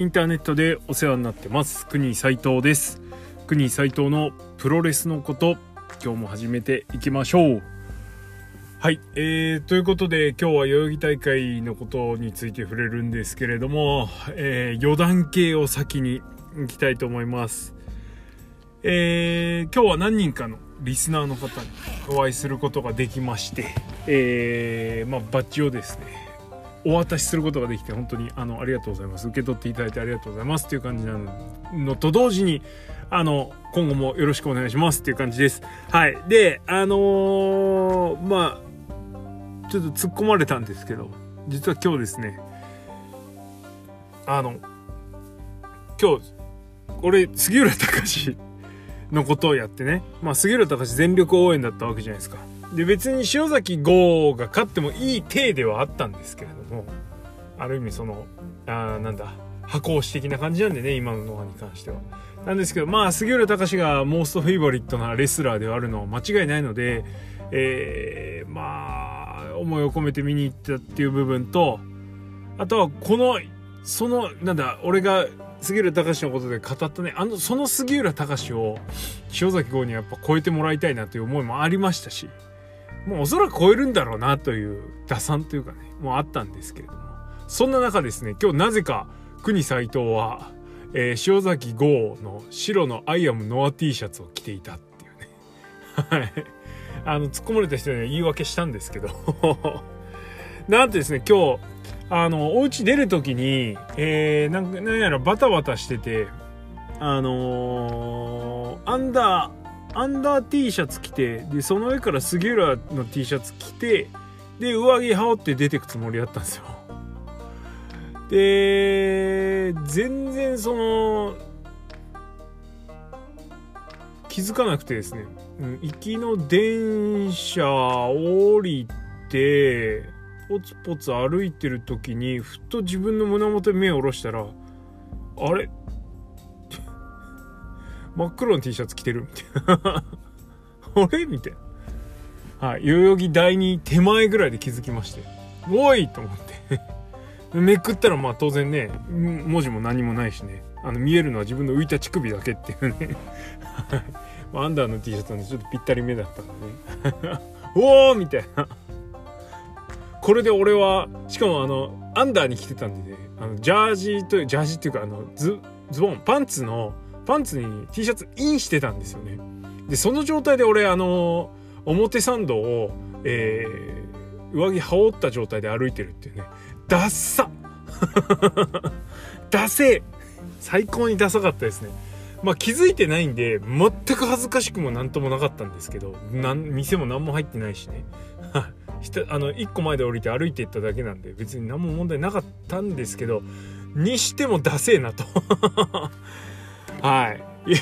インターネットでお世話になってます。国斉藤です。国斉藤のプロレスのこと今日も始めていきましょう。はい、えー、ということで今日は代々木大会のことについて触れるんですけれども、えー、余談系を先にいきたいと思います。えー、今日は何人かのリスナーの方にお会いすることができまして、えー、まあ、バッジをですね、お渡しすることができて本当にあのありがとうございます。受け取っていただいてありがとうございますっていう感じなのと同時に、あの、今後もよろしくお願いしますっていう感じです。はい。で、あのー、まあ、ちょっと突っ込まれたんですけど、実は今日ですね、あの、今日、俺、杉浦隆のことをやってね、まあ、杉浦隆全力応援だったわけじゃないですか。で、別に塩崎豪が勝ってもいい体ではあったんですけれども、ある意味その、あなんだ、箱押し的な感じなんでね、今のノアに関しては。なんですけど、まあ、杉浦隆がモーストフェイバリットなレスラーではあるのは間違いないので、えー、まあ、思いを込めて見に行ったっていう部分と、あとはこの、その、なんだ、俺が杉浦隆のことで語ったね、あの、その杉浦隆を塩崎豪にやっぱ超えてもらいたいなという思いもありましたし、もうおそらく超えるんだろうなという打算というかね、もあったんですけれども、そんな中ですね、今日なぜか国斎藤は、えー、塩崎豪の白のアイアムノア T シャツを着ていたっていうね。はい。あの、突っ込まれた人には言い訳したんですけど なんてですね、今日、あの、お家出る時に、えー、なん、なんやらバタバタしてて、あのー、アンダー、アンダー T シャツ着て、で、その上から杉浦の T シャツ着て、で、上着羽織って出てくつもりだったんですよ。で、全然その、気づかなくてですね、うん、行きの電車降りて、ポツポツ歩いてる時にふっと自分の胸元に目を下ろしたらあれ？真っ黒の T シャツ着てるみたいな。あれ？みたいな。はい代々木第2手前ぐらいで気づきましておいと思って。めくったらまあ当然ね文字も何もないしね。あの見えるのは自分の浮いた乳首だけっていうね。アンダーの T シャツなんでちょっとぴったり目だったんでね。おおみたいな。これで俺はしかもあのアンダーに着てたんでね。あのジャージーというジャージっていうかあのズズボンパンツのパンツに T シャツインしてたんですよね。でその状態で俺あの表参道を、えー、上着羽織った状態で歩いてるっていうね。ダッサ。ダセ最高にダサかったですね。まあ気づいてないんで全く恥ずかしくも何ともなかったんですけど店も何も入ってないしね。あの1個前で降りて歩いていっただけなんで別に何も問題なかったんですけどにしてもダセえなと。はい。い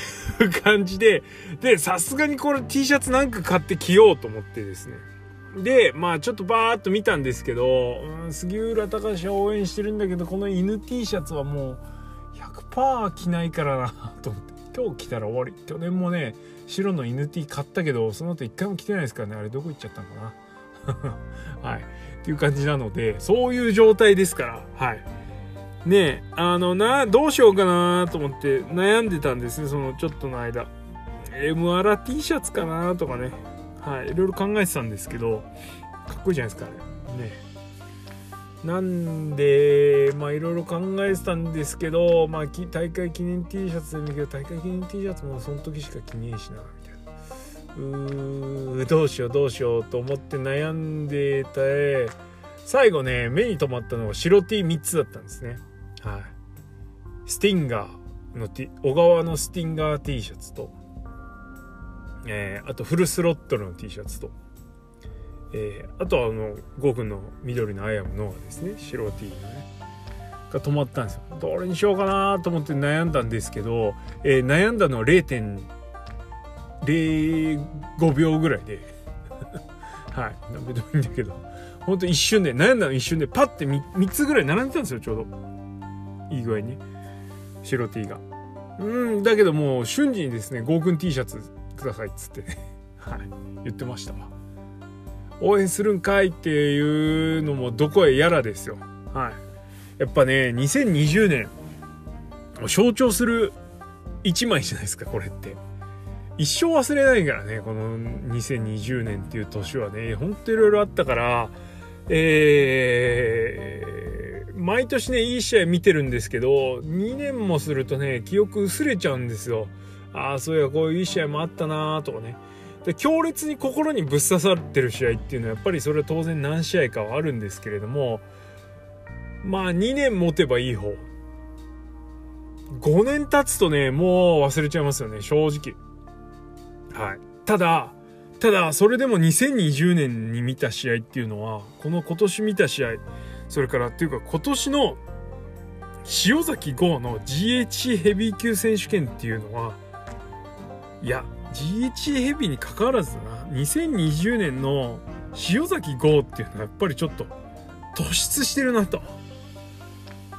う感じででさすがにこれ T シャツなんか買って着ようと思ってですね。でまあちょっとバーッと見たんですけど、うん、杉浦隆を応援してるんだけどこの犬 T シャツはもう100%着ないからなと思って今日着たら終わり。去年もね白の犬 T 買ったけどその後一回も着てないですからね。あれどこ行っちゃったのかな。はい。っていう感じなので、そういう状態ですから、はい。ねあのな、どうしようかなと思って悩んでたんですね、そのちょっとの間。M アラ T シャツかなとかね。はい。いろいろ考えてたんですけど、かっこいいじゃないですか、あれ。ねなんで、まあいろいろ考えてたんですけど、まあ大会記念 T シャツでもいいけど、大会記念 T シャツもその時しか着ねえしなみたいな。うーどうしようどうしようと思って悩んでて最後ね目に留まったのは白 T3 つだったんですねはい。スティンガーの T 小川のスティンガー T シャツとえー、あとフルスロットルの T シャツとえー、あとはあの5分の緑のアイアムノアですね白 T のねが止まったんですよ。どれにしようかなと思って悩んだんですけど、えー、悩んだのは0.05秒ぐらいで はい。何でもいいんだけどほんと一瞬で悩んだの一瞬でパッて 3, 3つぐらい並んでたんですよちょうど。いい具合に白 T が。うんだけどもう瞬時にですね合君 T シャツくださいっつって。ねはい。言ってましたわ。応援するんかいっていうのもどこへやらですよ。はい。やっぱね2020年象徴する一枚じゃないですかこれって。一生忘れないからねこの2020年っていう年はね。ほんといろいろあったからえー、毎年ねいい試合見てるんですけど2年もするとね記憶薄れちゃうんですよ。ああそういやこういういい試合もあったなーとかね。で強烈に心にぶっ刺さってる試合っていうのはやっぱりそれは当然何試合かはあるんですけれどもまあ2年持てばいい方。5年経つとねもう忘れちゃいますよね正直。はい。ただただそれでも2020年に見た試合っていうのはこの今年見た試合それからっていうか今年の塩崎豪の GH ヘビー級選手権っていうのはいや GH ヘビーにかかわらずな2020年の塩崎豪っていうのはやっぱりちょっと突出してるなと。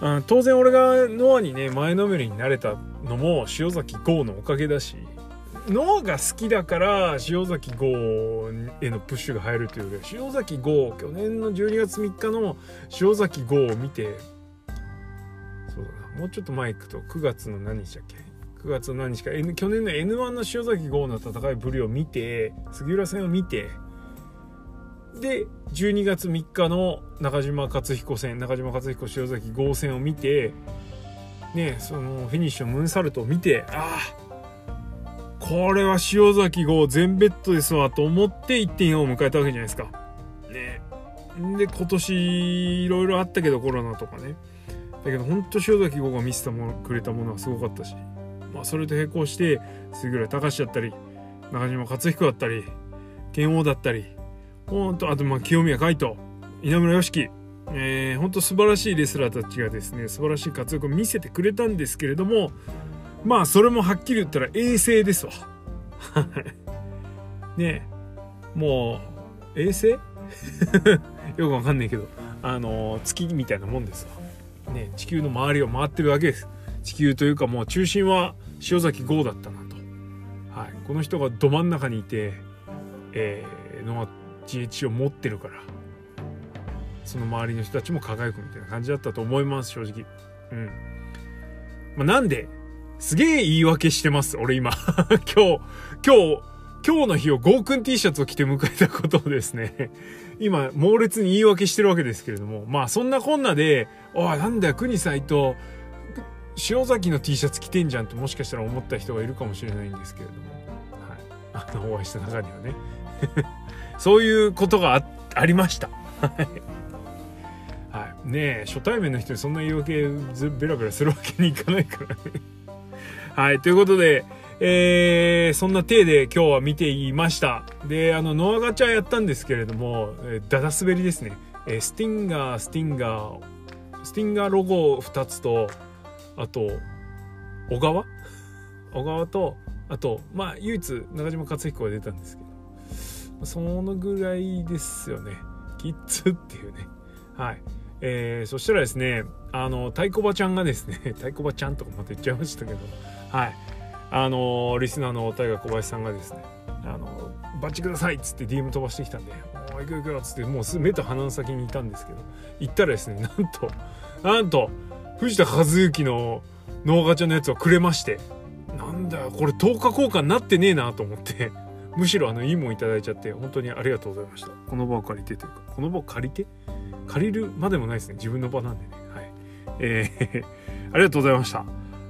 うん、当然俺がノアにね前のめりになれたのも塩崎豪のおかげだしノアが好きだから塩崎豪へのプッシュが入るというより塩崎豪去年の12月3日の塩崎豪を見てそうだな。もうちょっと前行くと9月の何日だっけ？9月の何日か、N、去年の N1 の塩崎豪の戦いぶりを見て杉浦戦を見てで12月3日の中島克彦戦中島克彦塩崎豪戦を見てねそのフィニッシュのムーンサルトを見てああこれは塩崎号全ベッドですわと思って1.4を迎えたわけじゃないですか。ね。で今年いろいろあったけどコロナとかね。だけど本当塩崎号が見せたもくれたものはすごかったし、まあ、それと並行して杉浦隆だったり中島克彦だったり剣王だったりほんとあとまあ清宮海斗稲村良樹えー、本当素晴らしいレスラーたちがですね素晴らしい活躍を見せてくれたんですけれどもまあそれもはっきり言ったら衛星ですわ。ねえ。もう衛星？よくわかんないけど。あの月みたいなもんですわ。ね地球の周りを回ってるわけです。地球というかもう中心は塩崎豪だったなと、はい、この人がど真ん中にいて、えー、ノア GH を持ってるからその周りの人たちも輝くみたいな感じだったと思います正直。うん、まあ、なんですげえ言い訳してます、俺今。今日、今日、今日の日をゴーくん T シャツを着て迎えたことをですね、今、猛烈に言い訳してるわけですけれども、まあそんなこんなで、おい、なんだよ、国斎藤、塩崎の T シャツ着てんじゃんってもしかしたら思った人がいるかもしれないんですけれども、はい。あの、お会いした中にはね。そういうことがあありました。はい。ねえ、初対面の人にそんな言い訳ずベラベラするわけにいかないからね。はい、ということで、えー、そんな体で今日は見ていました。で、あの、ノアガチャやったんですけれども、えー、ダダ滑りですね。えー、スティンガー、スティンガー、スティンガーロゴ2つと、あと、小川？小川と、あと、まあ、唯一中島克彦が出たんですけど、そのぐらいですよね。キッズっていうね。はい。えー、そしたらですね、あの、太鼓場ちゃんがですね、太鼓場ちゃんとかまた言っちゃいましたけど、はい。あのリスナーの大河小林さんがですね、あのバッチくださいっつって DM 飛ばしてきたんで、お行く行くよっつって、もう目と鼻の先にいたんですけど、行ったらですね、なんと、なんと、藤田和幸のノーガチャのやつをくれまして、なんだよ、これ10日交換なってねえなと思って、むしろあの、いいもんいただいちゃって、本当にありがとうございました。この場を借りてというか、この場を借りて？借りるまでもないですね。自分の場なんでね。はい。えー ありがとうございました。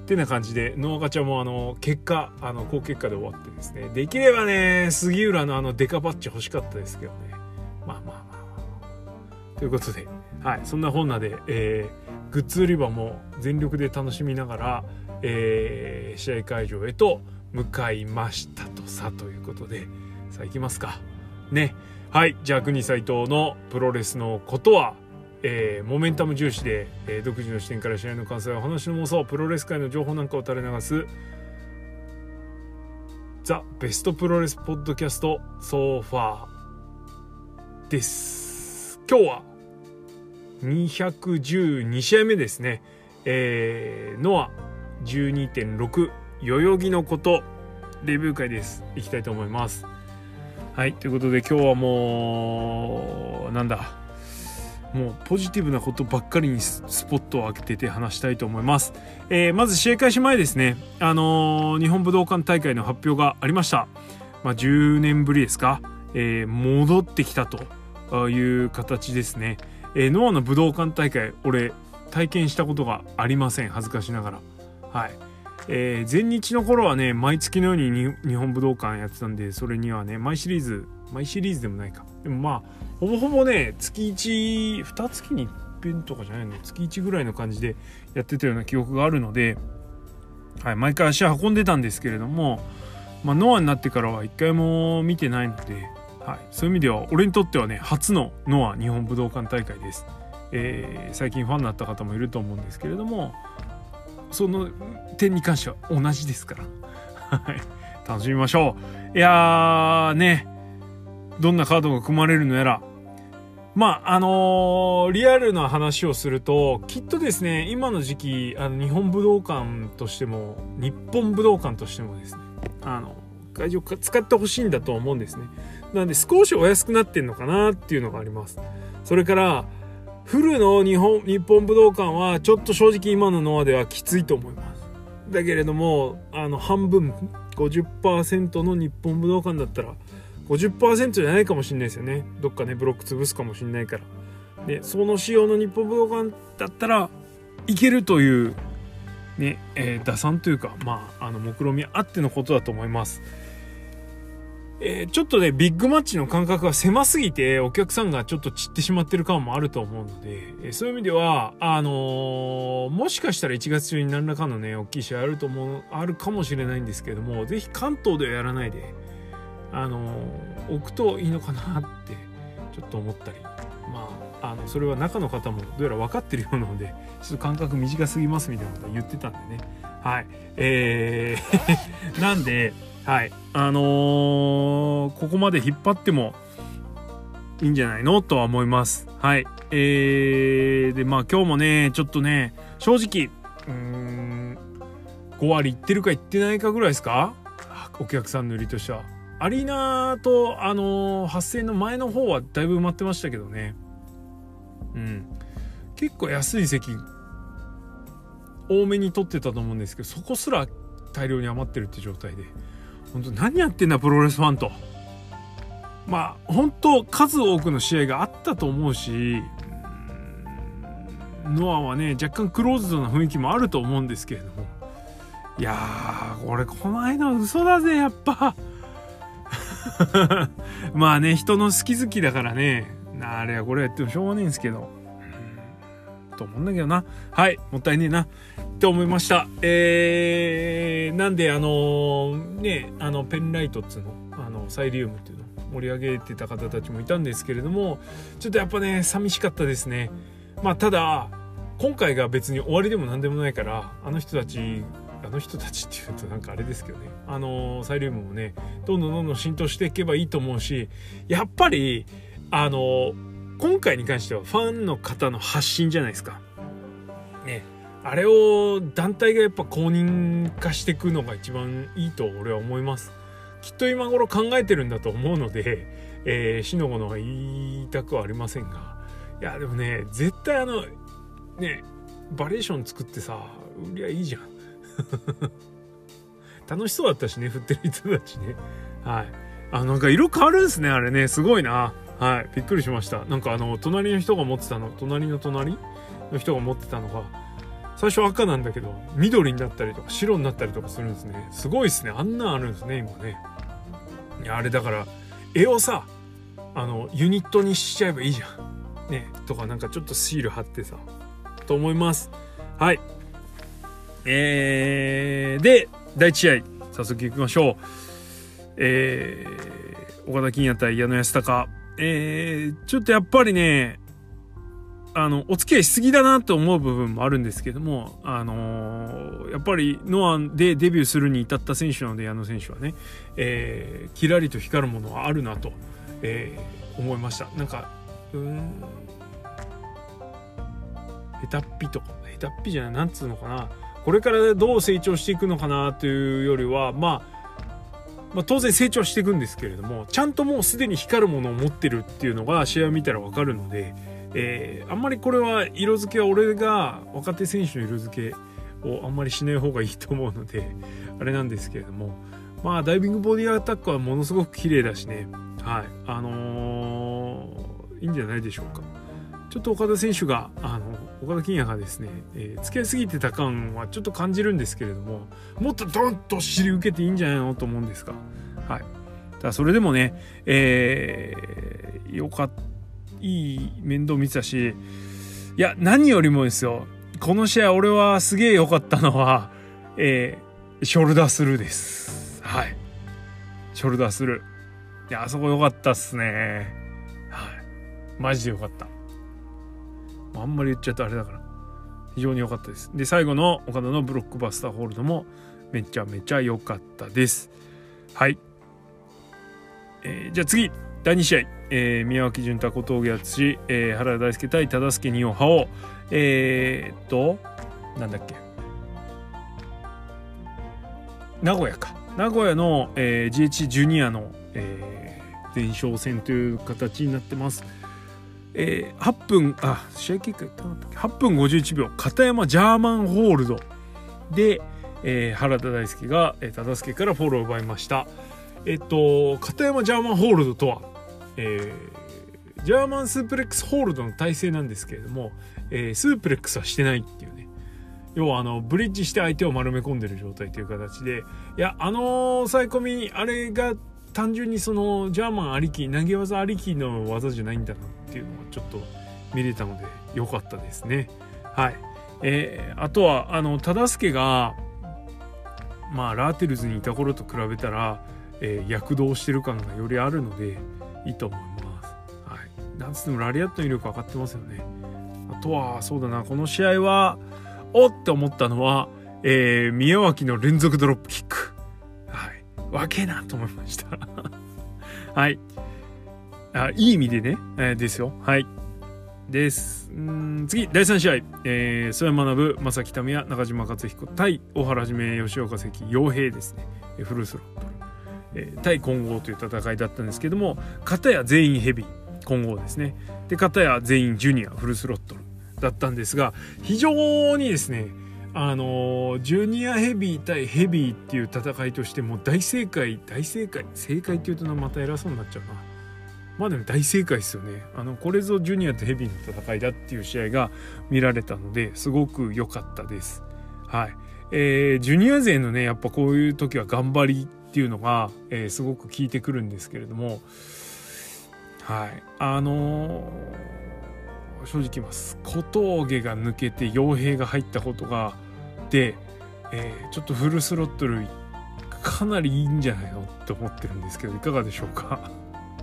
ってな感じで、ノーガチャもあの、結果、あの、高結果で終わってですね、できればね、杉浦のあの、デカバッチ欲しかったですけどね。まあまあまあまあ。ということで、はい、そんな本なで、えー、グッズ売り場も全力で楽しみながら、えー、試合会場へと向かいましたとさ、ということで、さあ行きますか。ね。はい、じゃあ、国斎藤のプロレスのことは、えー、モメンタム重視で、えー、独自の視点から試合の感想や話の妄想プロレス界の情報なんかを垂れ流すザ・ベストプロレスポッドキャストソファーです。今日は212試合目ですね。えー、ノア12.6代々木のことレビュー会です。いきたいと思います。はいということで今日はもうなんだ？もうポジティブなことばっかりにスポットを当てて話したいと思います、えー、まず試合開始前ですね。あのー、日本武道館大会の発表がありました。まあ、10年ぶりですか、えー、戻ってきたという形ですね、えー、ノアの武道館大会俺体験したことがありません。恥ずかしながら。はい。えー、前日の頃はね毎月のように日本武道館やってたんでそれにはね毎シリーズ毎シリーズでもないかでもまあほぼほぼね月12月に1遍とかじゃないの？月1ぐらいの感じでやってたような記憶があるので、はい、毎回足運んでたんですけれども、まあ、ノアになってからは一回も見てないので、はい、そういう意味では俺にとってはね初のノア日本武道館大会です。えー、最近ファンになった方もいると思うんですけれどもその点に関しては同じですから。楽しみましょう。いやーね、どんなカードが組まれるのやら。まあ、あのー、リアルな話をすると、きっとですね、今の時期、あの、日本武道館としても、日本武道館としてもですね、あの、会場使ってほしいんだと思うんですね。なので、少しお安くなってんのかなっていうのがあります。それから、フルの日本日本武道館はちょっと正直今のノアではきついと思いますだけれどもあの半分50%の日本武道館だったら50%じゃないかもしれないですよね。どっかねブロック潰すかもしれないから。でその仕様の日本武道館だったらいけるというね、えー、打算というかまああの目論みあってのことだと思います。えー、ちょっとね、ビッグマッチの間隔が狭すぎて、お客さんがちょっと散ってしまってる感もあると思うので、えー、そういう意味では、あのー、もしかしたら1月中に何らかのね、大きい試合あると思う、あるかもしれないんですけども、ぜひ関東ではやらないで、あの置くといいのかなって、ちょっと思ったり。まあ、あの、それは中の方もどうやら分かってるようなので、ちょっと間隔短すぎますみたいなこと言ってたんでね。はい。えー なんで、はいあのー、ここまで引っ張ってもいいんじゃないのとは思いますはいえー、でまあ今日もねちょっとね正直うん5割いってるかいってないかぐらいですか？お客さんの売りとしてはアリーナとあのー、発生の前の方はだいぶ埋まってましたけどね。うん。結構安い席多めに取ってたと思うんですけどそこすら大量に余ってるって状態で。本当何やってんだプロレスファンと。まあ本当数多くの試合があったと思うしノアはね若干クローズドな雰囲気もあると思うんですけれども。いやーこれこの間嘘だぜやっぱ。まあね人の好き好きだからね。あれはこれやってもしょうがないんですけど。と思うんだけどな。はいもったいねえな。って思いました。えー、なんで、あの、ね、あの、ペンライトっつうの、あの、サイリウムっていうの？盛り上げてた方たちもいたんですけれども、ちょっとやっぱね、寂しかったですね。まあ、ただ、今回が別に終わりでも何でもないから、あの人たち、あの人たちっていうとなんかあれですけどね、あのー、サイリウムもね、どんどんどんどん浸透していけばいいと思うし、やっぱり、あのー、今回に関してはファンの方の発信じゃないですか。ね。あれを団体がやっぱ公認化していくのが一番いいと俺は思いますきっと今頃考えてるんだと思うので、えー、死の子のは言いたくはありませんがいやでもね絶対あのねバリエーション作ってさ売りゃいいじゃん 楽しそうだったしね振ってる人たちね。はい。あなんか色変わるんですねあれね。すごいな。はい。びっくりしました。なんかあの隣の人が持ってたの隣の隣？の人が持ってたのが最初赤なんだけど緑になったりとか白になったりとかするんですね。すごいですね。あんなんあるんですね今ね。いやあれだから絵をさあのユニットにしちゃえばいいじゃん。ね。とかなんかちょっとシール貼ってさ。と思います。はい。えー、で第1試合早速いきましょう。えー、岡田金也対矢野安隆えー、ちょっとやっぱりねあの、お付き合いしすぎだなと思う部分もあるんですけども、あのー、やっぱりノアでデビューするに至った選手なので、矢野選手はね、えー、キラリと光るものはあるなと、えー、思いました。なんか、うん、下手っぴとか、下手っぴじゃない、なんつうのかな、これからどう成長していくのかなというよりは、まあ、まあ、当然成長していくんですけれどもちゃんともうすでに光るものを持ってるっていうのが試合を見たら分かるので、えー、あんまりこれは色付けは俺が若手選手の色付けをあんまりしない方がいいと思うので あれなんですけれどもまあダイビングボディアタックはものすごく綺麗だしね。はい。あのー、いいんじゃないでしょうか。ちょっと岡田選手があの岡田金也がですね、えー、付き合いすぎてた感はちょっと感じるんですけれどももっとドンと尻受けていいんじゃないのと思うんですがはいだそれでもねえー、よかったいい面倒見てたしいや何よりもですよこの試合俺はすげえ良かったのは、えー、ショルダースルーです。はい。ショルダースルー。いや、あそこ良かったっすね。はい。マジで良かった。あんまり言っちゃうとあれだから。非常に良かったです。で、最後の岡田のブロックバスターホールドもめちゃめちゃ良かったです。はい。えー、じゃあ次、第2試合。えー、宮脇潤太小峠敦、えー、原田大輔対忠助二葉覇王えー、っとなんだっけ名古屋か名古屋の、えー、GH ジュニアの、えー、前哨戦という形になってます。えー、8分あ試合結果言ったっ8分51秒片山ジャーマンホールド。で、えー、原田大輔が、えー、忠助からフォローを奪いました。えっと片山ジャーマンホールドとは、えー、ジャーマンスープレックスホールドの体勢なんですけれども、えー、スープレックスはしてないっていうね。要はあのブリッジして相手を丸め込んでる状態という形で。いやあの抑え込みあれが単純にそのジャーマンありき投げ技ありきの技じゃないんだなっていうのをちょっと見れたので良かったですね。はい。えー、あとはあの忠助がまあラーテルズにいた頃と比べたら、えー、躍動してる感がよりあるのでいいと思います。はい。なんつってもラリアットの威力上がってますよね。あとはそうだなこの試合はおって思ったのは、えー、宮脇の連続ドロップキック。わけなと思いました。はい。あいい意味でね、えー、ですよ。はい。です。ん次。第3試合、えー、曽山学正木民也中島克彦対大原はじめ吉岡関陽平ですね。フルスロットル、えー、対混合という戦いだったんですけども片や全員ヘビー混合ですね。で片や全員ジュニアフルスロットルだったんですが非常にですねあのジュニアヘビー対ヘビーっていう戦いとしても大正解大正解正解っていうとまた偉そうになっちゃうな。まあでも大正解ですよね。あのこれぞジュニアとヘビーの戦いだっていう試合が見られたのですごく良かったです。はい。えー、ジュニア勢のねやっぱこういう時は頑張りっていうのが、えー、すごく効いてくるんですけれども。はい。あのー、正直ます。小峠が抜けて傭兵が入ったことがで、えー、ちょっとフルスロットルかなりいいんじゃないのって思ってるんですけどいかがでしょうか？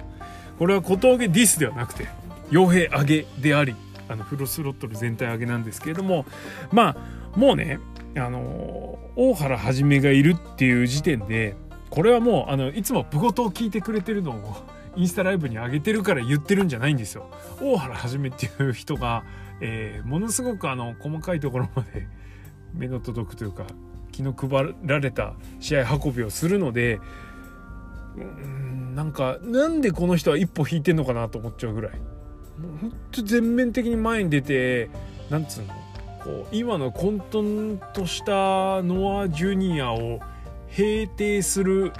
これは小峠ディスではなくて傭兵上げでありあのフルスロットル全体上げなんですけれどもまあもうねあの大原はじめがいるっていう時点でこれはもうあのいつも部ごとを聞いてくれてるのをインスタライブに上げてるから言ってるんじゃないんですよ。大原はじめっていう人が、えー、ものすごくあの細かいところまで 目の届くというか気の配られた試合運びをするのでうんなんかなんでこの人は一歩引いてんのかなと思っちゃうぐらいもうほんと全面的に前に出てなんつうのこう今の混沌としたノア・ジュニアを平定する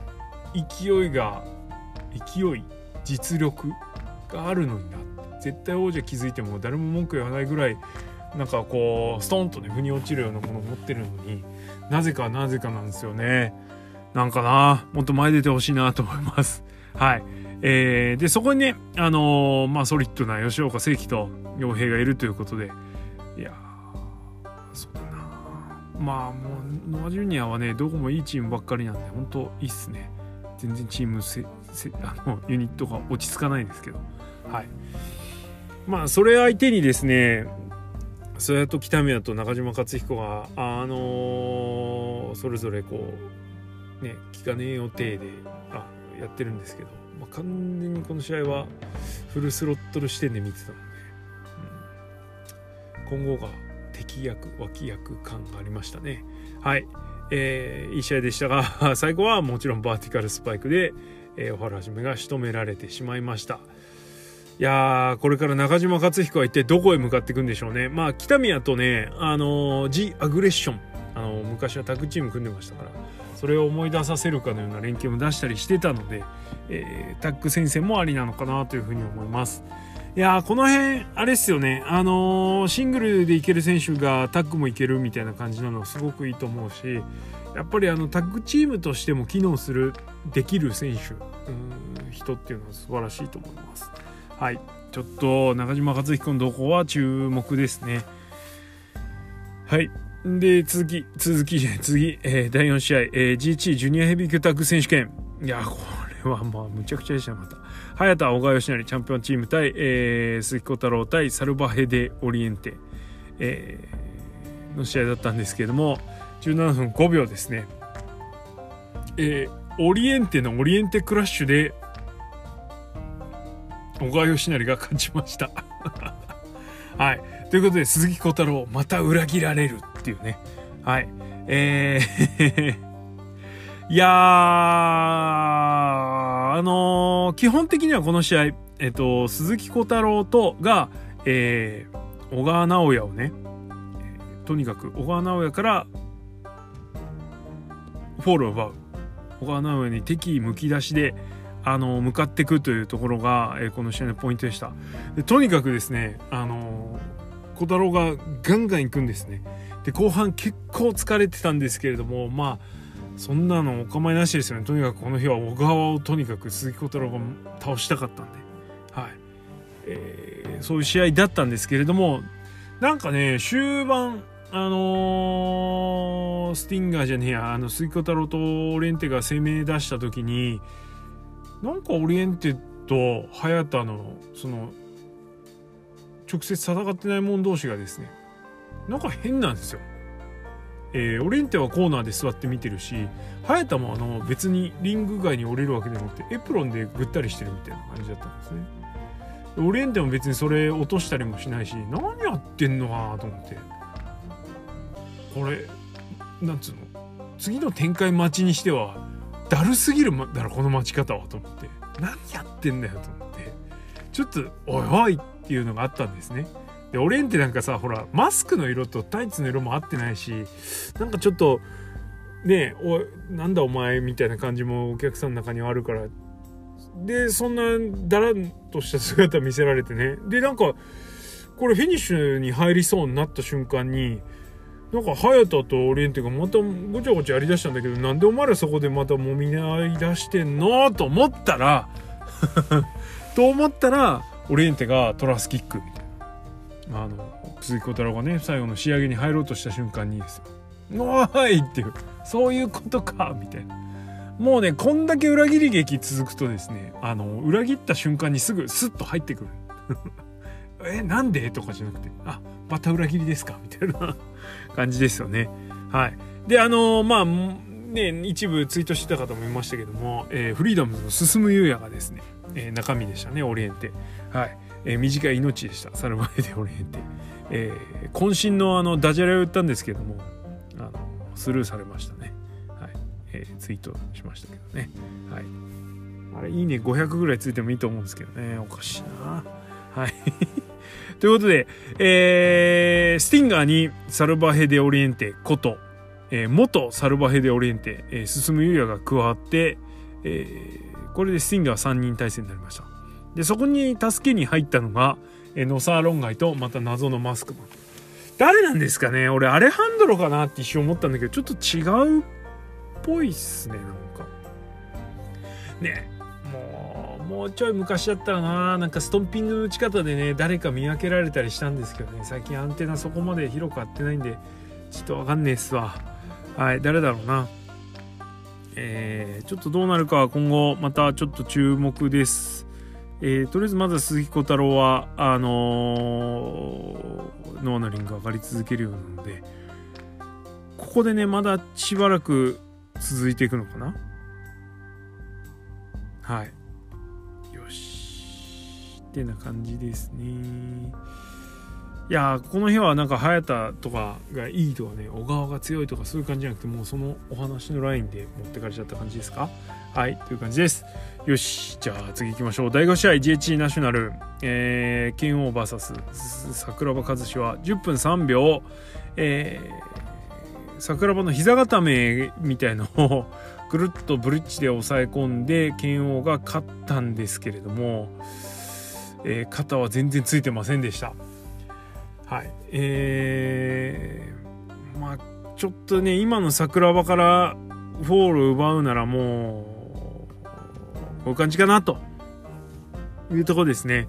勢いが勢い実力があるのにな絶対王者気づいても誰も文句言わないぐらいなんかこうストンとね腑に落ちるようなものを持ってるのになぜかなぜかなんですよね。なんかなもっと前出てほしいなと思います。はい。えー、でそこにねあのー、まあソリッドな吉岡正輝と傭兵がいるということでいやそうだな。まあもうノア・ジュニアはねどこもいいチームばっかりなんで本当いいっすね。全然チーム あのユニットが落ち着かないですけど。はい。まあそれ相手にですねそやと北宮と中島克彦があのー、それぞれこうね聞かねえ予定であやってるんですけど、まあ、完全にこの試合はフルスロットル視点で見てたので、うん、今後が敵役脇役感がありましたね。はい。えー、いい試合でしたが 最後はもちろんバーティカルスパイクで、えー、小原はじめが仕留められてしまいましたいやー、これから中島克彦は一体どこへ向かっていくんでしょうね。まあ、北宮とね、あのー、ジ・アグレッション、あのー、昔はタッグチーム組んでましたから、それを思い出させるかのような連携も出したりしてたので、えー、タッグ戦線もありなのかなというふうに思います。いやこの辺あれっすよねあのー、シングルでいける選手がタッグもいけるみたいな感じなのはすごくいいと思うしやっぱりあのタッグチームとしても機能するできる選手人っていうのは素晴らしいと思います。はいちょっと中島克彦の動向は注目ですね。はいで続き続き 次、えー、第4試合、えー、G1 ジュニアヘビー級タッグ選手権いやこれはまあむちゃくちゃでしたまた。早田小川義成チャンピオンチーム対、えー、鈴木小太郎対サルバヘデオリエンテ、えー、の試合だったんですけれども17分5秒ですね、えー、オリエンテのオリエンテクラッシュで小川義成が勝ちました。はい。ということで鈴木小太郎また裏切られるっていうね。はい。えー いやー、あのー、基本的にはこの試合、えっと、鈴木小太郎とが、えー、小川直也をね、とにかく小川直也からフォールを奪う。小川直也に敵意むき出しで、あの、向かっていくというところが、え、この試合のポイントでした。でとにかくですね、あの、小太郎がガンガン行くんですね。で、後半結構疲れてたんですけれども、まあ、そんなのお構いなしですよねとにかくこの日は小川をとにかく鈴木小太郎が倒したかったんで、はいえー、そういう試合だったんですけれどもなんかね終盤あのー、スティンガーじゃねえやあの鈴木小太郎とオリエンテが攻め出した時になんかオリエンテと早田のその直接戦ってない者同士がですねなんか変なんですよ。えー、オリエンテはコーナーで座って見てるし早田もあの別にリング外に降りるわけでもなくてエプロンでぐったりしてるみたいな感じだったんですね。オリエンテも別にそれ落としたりもしないし何やってんのかなと思って。これなんつうの？次の展開待ちにしてはだるすぎるだろこの待ち方はと思って何やってんだよと思ってちょっとおいおいっていうのがあったんですね。でオレンテなんかさほらマスクの色とタイツの色も合ってないしなんかちょっとねえおなんだお前みたいな感じもお客さんの中にはあるから。でそんなだらんとした姿見せられてね。でなんかこれフィニッシュに入りそうになった瞬間になんか早田とオリエンテがまたごちゃごちゃやりだしたんだけどなんでお前らそこでまたもみ合い出してんのと思ったら と思ったらオリエンテがトラスキック。みたいな。あの鈴木小太郎がね最後の仕上げに入ろうとした瞬間にですよ「おい!」っていうそういうことかみたいな。もうねこんだけ裏切り劇続くとですねあの裏切った瞬間にすぐスッと入ってくるえなんで？とかじゃなくてあまた裏切りですか？みたいな。感じですよね。はい。であのまあね一部ツイートしてた方もいましたけども、えー、フリーダムズの進む優也がですね、えー、中身でしたねオリエンテ。はい。えー、短い命でした。サルバエデオリエンテ、えー、渾身のあのダジャレを言ったんですけどもあのスルーされましたね、はい。えー、ツイートしましたけどね、はい、あれいいね500ぐらいついてもいいと思うんですけどね。おかしいな。はい。ということで、えー、スティンガーにサルバヘデオリエンテこと、えー、元サルバヘデオリエンテ、えー、進む優也が加わって、えー、これでスティンガー3人体制になりました。でそこに助けに入ったのが、えノサーロンガイとまた謎のマスクマン。誰なんですかね？俺アレハンドロかなって一瞬思ったんだけどちょっと違うっぽいっすねなんか。ね。もうちょい昔だったらななんかストンピングの打ち方でね誰か見分けられたりしたんですけどね。最近アンテナそこまで広く合ってないんでちょっとわかんねえっすわ。はい誰だろうな。えー、ちょっとどうなるか今後またちょっと注目です。えー、とりあえずまず鈴木小太郎はあのー、ノーナリング上がり続けるようなのでここでねまだしばらく続いていくのかな。はい。てな感じですね。いやこの日はなんか早田とかがいいとかね小川が強いとかそういう感じじゃなくてもうそのお話のラインで持ってかれちゃった感じですか？はいという感じです。よしじゃあ次行きましょう。第5試合 GH ナショナル、えー、剣王 VS 桜庭和志は10分3秒、えー、桜庭の膝固めみたいのを ぐるっとブリッジで抑え込んで剣王が勝ったんですけれども、えー、肩は全然ついてませんでした。はい。えー、まあちょっとね今の桜庭からフォールを奪うならもうこういう感じかなと。いうとこですね。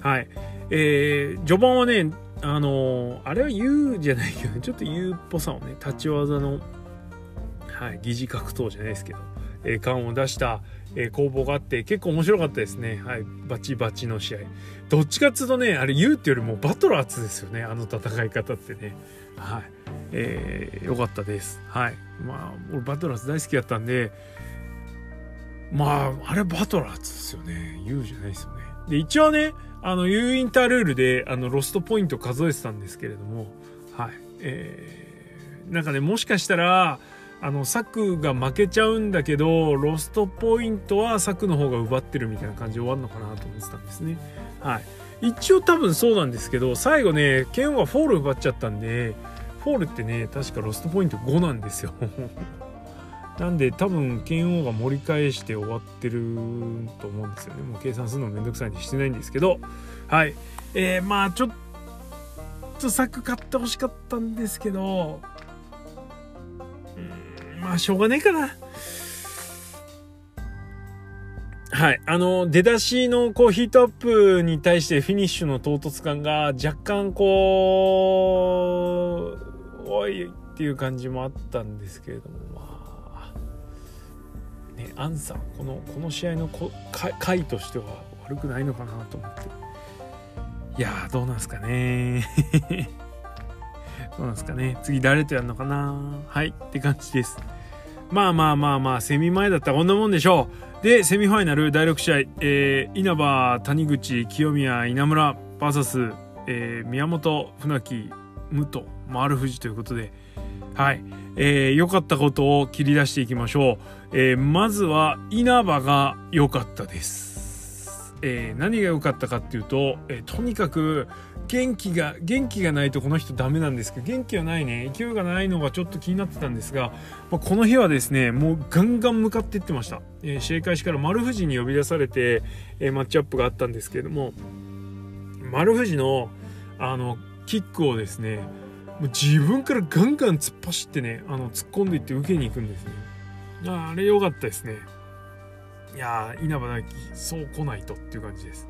はい。えー、序盤はねあのあれは U じゃないけど、ね、ちょっと U っぽさをね立ち技のはい疑似格闘じゃないですけど、えー、感を出したえー、攻防があって結構面白かったですね。はい。バチバチの試合。どっちかっつうとね、あれ言うってよりもバトラーズですよね。あの戦い方ってね。はい。えー、よかったです。はい。まあ、俺バトラーズ大好きだったんで、まあ、あれバトラーツですよね。 Uじゃないですよね。で、一応ね、あの、U インタールールで、あの、ロストポイント数えてたんですけれども、はい。えー、なんかね、もしかしたら、あのサクが負けちゃうんだけどロストポイントはサクの方が奪ってるみたいな感じで終わるのかなと思ってたんですね。はい、一応多分そうなんですけど最後ね拳王フォール奪っちゃったんでフォールってね確かロストポイント5なんですよ。なんで多分拳王が盛り返して終わってると思うんですよね。もう計算するのめんどくさいんでしてないんですけどはい。えー、まあちょっとク買ってほしかったんですけどまあしょうがないかな。はい。あの、出だしのこうヒートアップに対してフィニッシュの唐突感が若干こう、おいっていう感じもあったんですけれども、まあ、ね、アンサー、この、この試合のこ回としては悪くないのかなと思って。いや、どうなんすかねどうなんですかね。次誰とやるのかなはいって感じです。まあまあまあまあ、セミ前だったらこんなもんでしょう。で、セミファイナル第6試合、えー、稲葉、谷口、清宮、稲村、VS、えー、宮本、船木、武藤、丸藤ということで、はい。えー、良かったことを切り出していきましょう。えー、まずは、稲葉が良かったです。えー、何が良かったかっていうと、えー、とにかく元気が元気がないとこの人ダメなんですけど元気がないね。勢いがないのがちょっと気になってたんですが、まあ、この日はですねもうガンガン向かっていってました、えー、試合開始から丸藤に呼び出されて、えー、マッチアップがあったんですけれども丸藤のあのキックをですねもう自分からガンガン突っ走ってねあの突っ込んでいって受けに行くんですね。あれ良かったですね。いや稲葉大輝そう来ないとっていう感じです。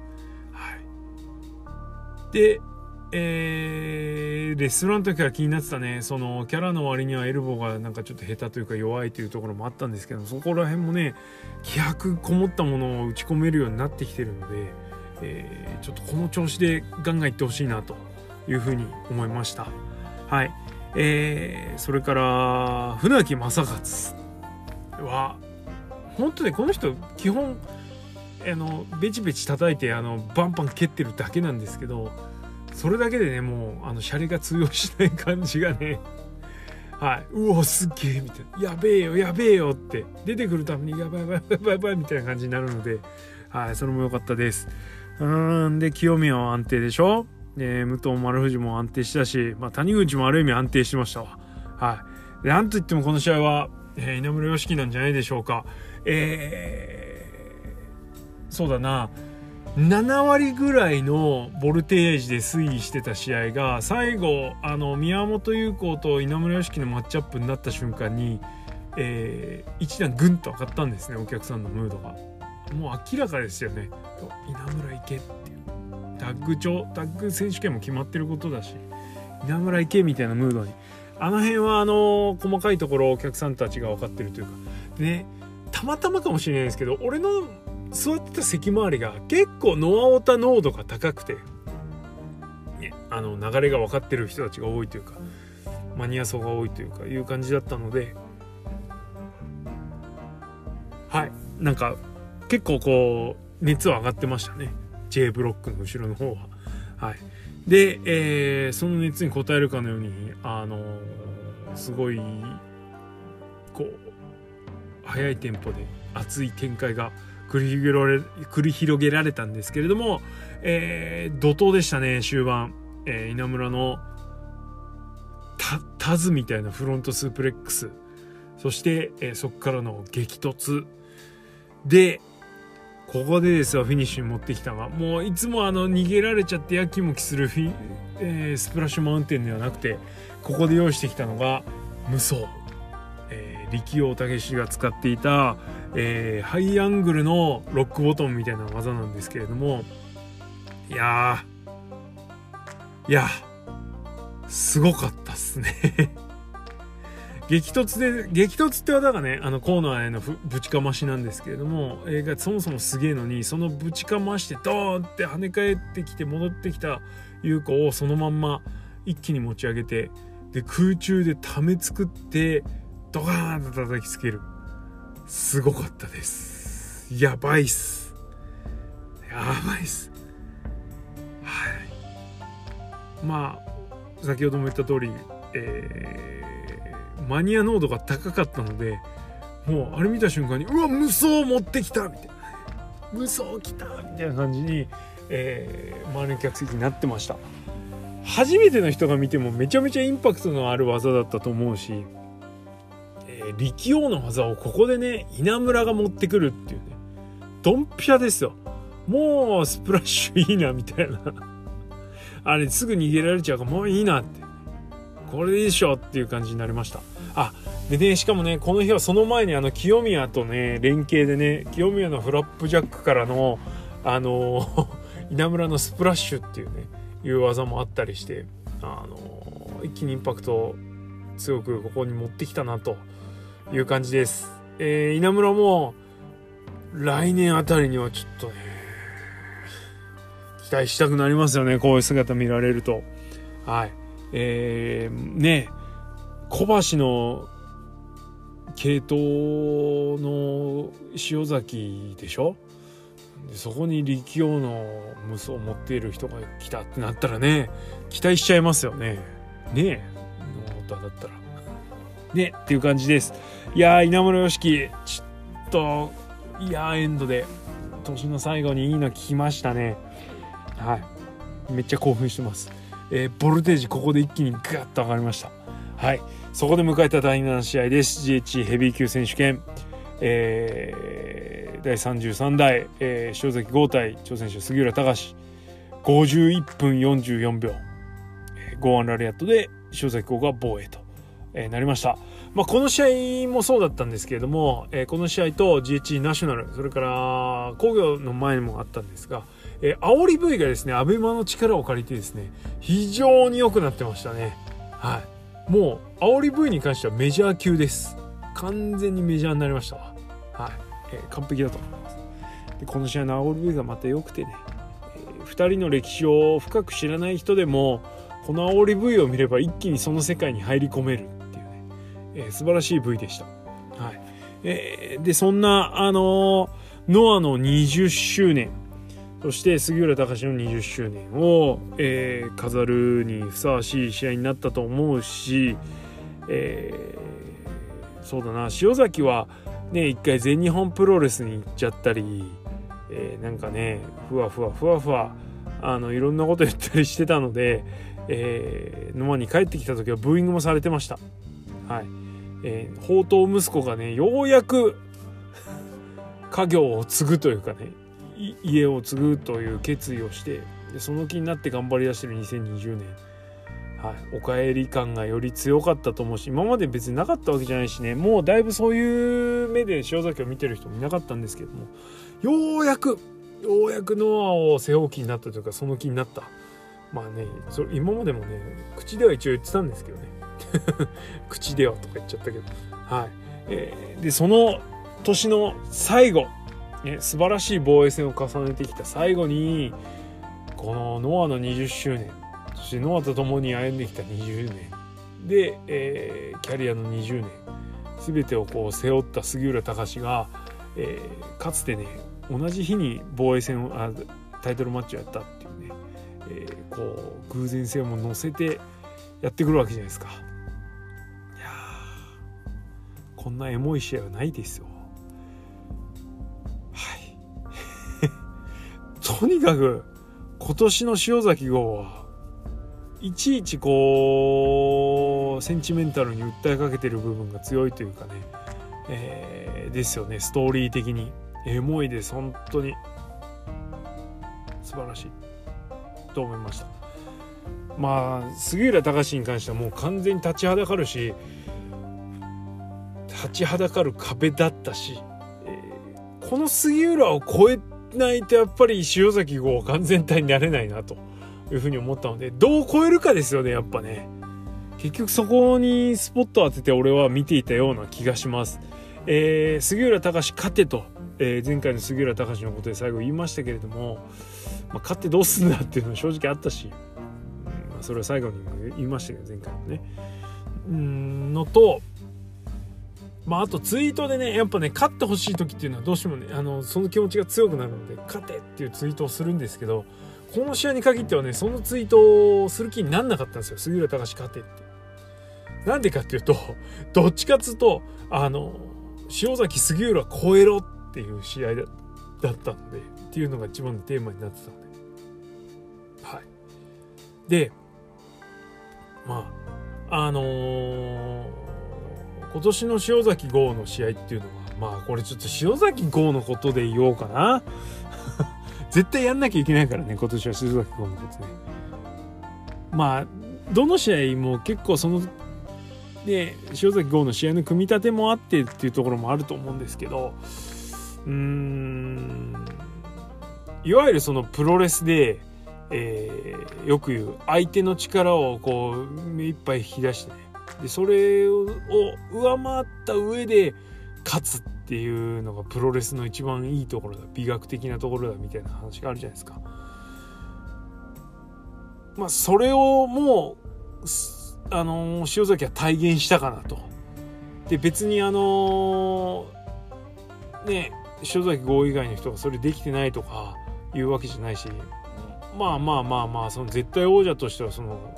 で、えー、レストランの時から気になってたね、そのキャラの割にはエルボーがなんかちょっと下手というか弱いというところもあったんですけど、そこら辺もね、気迫こもったものを打ち込めるようになってきてるので、えー、ちょっとこの調子でガンガンいってほしいなというふうに思いました。はい。えー、それから、船木正勝は、本当ね、この人、基本、あのベチベチ叩いてあのバンバン蹴ってるだけなんですけどそれだけでねもうあのシャレが通用しない感じがねはい、うおすっげえみたいなやべえよやべえよって出てくるためにやばいやばいやばいやばいみたいな感じになるので、はい、それも良かったです。うんで清宮は安定でしょ？で武藤丸藤も安定したし、まあ、谷口もある意味安定しましたわ。はい。でなんといってもこの試合は、えー、稲村良樹なんじゃないでしょうか。えーそうだな。7割ぐらいのボルテージで推移してた試合が最後あの宮本優子と稲村良樹のマッチアップになった瞬間に、えー、一段ぐんと上がったんですねお客さんのムードが。もう明らかですよね。稲村行けっていう。タッグ長タッグ選手権も決まってることだし稲村行けみたいなムードに。あの辺はあの細かいところお客さんたちが分かってるというか。ねたまたまかもしれないですけど俺の座った席周りが結構ノアオタ濃度が高くて、ね、あの流れが分かってる人たちが多いというかマニア層が多いというかいう感じだったのではい。なんか結構こう熱は上がってましたね。J ブロックの後ろの方は。はい、で、えー、その熱に応えるかのようにあのすごいこう速いテンポで熱い展開が繰り広げられ繰り広げられたんですけれども、えー、怒涛でしたね終盤、えー、稲村のタズみたいなフロントスープレックス。そして、えー、そこからの激突。でここでですよフィニッシュに持ってきたのは。もういつもあの逃げられちゃってやきもきするフィ、えー、スプラッシュマウンテンではなくてここで用意してきたのが無双、えー、力王武史が使っていた、えー、ハイアングルのロックボトンみたいな技なんですけれどもいやいやすごかったっすね 激突で、激突って技がね、あのコーナーへのぶちかましなんですけれども、映画そもそもすげえのに、そのぶちかましてドーンって跳ね返ってきて戻ってきた優子をそのまんま一気に持ち上げて、で、空中でため作って、ドカーンと叩きつける。すごかったです。やばいっす。やばいっす。はい。まあ、先ほども言った通り、えーマニア濃度が高かったのでもうあれ見た瞬間にうわ無双持ってきたみたいな無双来たみたいな感じに、えー、周りの客席になってました初めての人が見てもめちゃめちゃインパクトのある技だったと思うし、力王の技をここでね稲村が持ってくるっていうね。ドンピシャですよ。もうスプラッシュいいなみたいな。あれすぐ逃げられちゃうからもういいなってこれでいいでしょっていう感じになりました。あでねしかもねこの日はその前にあの清宮とね連携でね清宮のフラップジャックからのあの 稲村のスプラッシュっていうねいう技もあったりしてあの一気にインパクトを強くここに持ってきたなと。いう感じです、えー、稲村も来年あたりにはちょっとね期待したくなりますよねこういう姿見られると。はい。えー、ね小橋の系統の塩崎でしょ？でそこに力王の無双を持っている人が来たってなったらね期待しちゃいますよね。ねえ野本だったら。ねっていう感じです。いや稲村良樹ちょっといやエンドで年の最後にいいの聞きましたね。はい。めっちゃ興奮してます。えー、ボルテージここで一気にグッと上がりました。はい。そこで迎えた第7試合です。GH ヘビー級選手権。えー、第33代、えー、塩崎豪対挑戦者杉浦隆51分44秒、えー、ゴーアンラリアットで塩崎豪が防衛と、えー、なりました、まあ、この試合もそうだったんですけれども、えー、この試合と GH ナショナルそれから工業の前にもあったんですがえー、煽り V がですね、アベマの力を借りてですね、非常に良くなってましたね。はい。もう、煽り V に関してはメジャー級です。完全にメジャーになりました。はい。えー、完璧だと思います。で、この試合の煽り V がまた良くてね、えー、2人の歴史を深く知らない人でも、この煽り V を見れば一気にその世界に入り込める、えー、素晴らしい V でした。はい。えー、で、そんな、あのー、ノアの20周年、そして杉浦隆の20周年を、えー、飾るにふさわしい試合になったと思うし、えー、そうだな塩崎はね一回全日本プロレスに行っちゃったり、えー、なんかねふわふわふわふわあのいろんなこと言ったりしてたので、えー、沼に帰ってきた時はブーイングもされてました。はいえー、宝刀息子がねようやく家業を継ぐというかね家を継ぐという決意をしてでその気になって頑張りだしてる2020年、はい、お帰り感がより強かったと思うし今まで別になかったわけじゃないしねもうだいぶそういう目で塩崎を見てる人もいなかったんですけどもようやくようやくノアを背負う気になったというかその気になった。まあねそれ今までもね口では一応言ってたんですけどね。口ではとか言っちゃったけど。はい、えー、でその年の最後ね、素晴らしい防衛戦を重ねてきた最後にこのノアの20周年そしてノアと共に歩んできた20年。で、えー、キャリアの20年全てをこう背負った杉浦隆が、えー、かつてね同じ日に防衛戦をあタイトルマッチをやった、えー、こう偶然性も乗せてやってくるわけじゃないですか。いやこんなエモい試合はないですよ。はい。とにかく今年の塩崎号はいちいちこうセンチメンタルに訴えかけてる部分が強いというかね、えー、ですよね。ストーリー的に。エモいです本当に。素晴らしい。と思いました。まあ杉浦隆に関してはもう完全に立ちはだかるし立ちはだかる壁だったし、えー、この杉浦を超えないとやっぱり塩崎号完全体になれないなというふうに思ったのでどう超えるかですよねやっぱね。結局そこにスポット当てて俺は見ていたような気がします、えー、杉浦隆勝てと、えー、前回の杉浦隆のことで最後言いましたけれども、まあ、勝ってどうすんだっていうのは正直あったし、うんまあ、それは最後に言いましたけど前回もねうんのとまあ、あとツイートでねやっぱね勝ってほしい時っていうのはどうしてもねあのその気持ちが強くなるので勝てっていうツイートをするんですけどこの試合に限ってはねそのツイートをする気になんなかったんですよ杉浦隆勝てって。なんでかっていうとどっちかっつうとあの塩崎杉浦超えろってていう試合だったんでっていうのが一番のテーマになってたんで。はい。でまああのー今年の塩崎豪の試合っていうのはまあこれちょっと塩崎豪のことで言おうかな 絶対やんなきゃいけないからね今年は塩崎豪のことねまあどの試合も結構そのね塩崎豪の試合の組み立てもあってっていうところもあると思うんですけどうーんいわゆるそのプロレスで、えー、よく言う相手の力をこう目いっぱい引き出してねでそれを上回った上で勝つっていうのがプロレスの一番いいところだ美学的なところだみたいな話があるじゃないですか。まあそれをもうあの塩崎は体現したかなと。で別にあのね塩崎豪以外の人がそれできてないとかいうわけじゃないしまあまあまあまあその絶対王者としてはその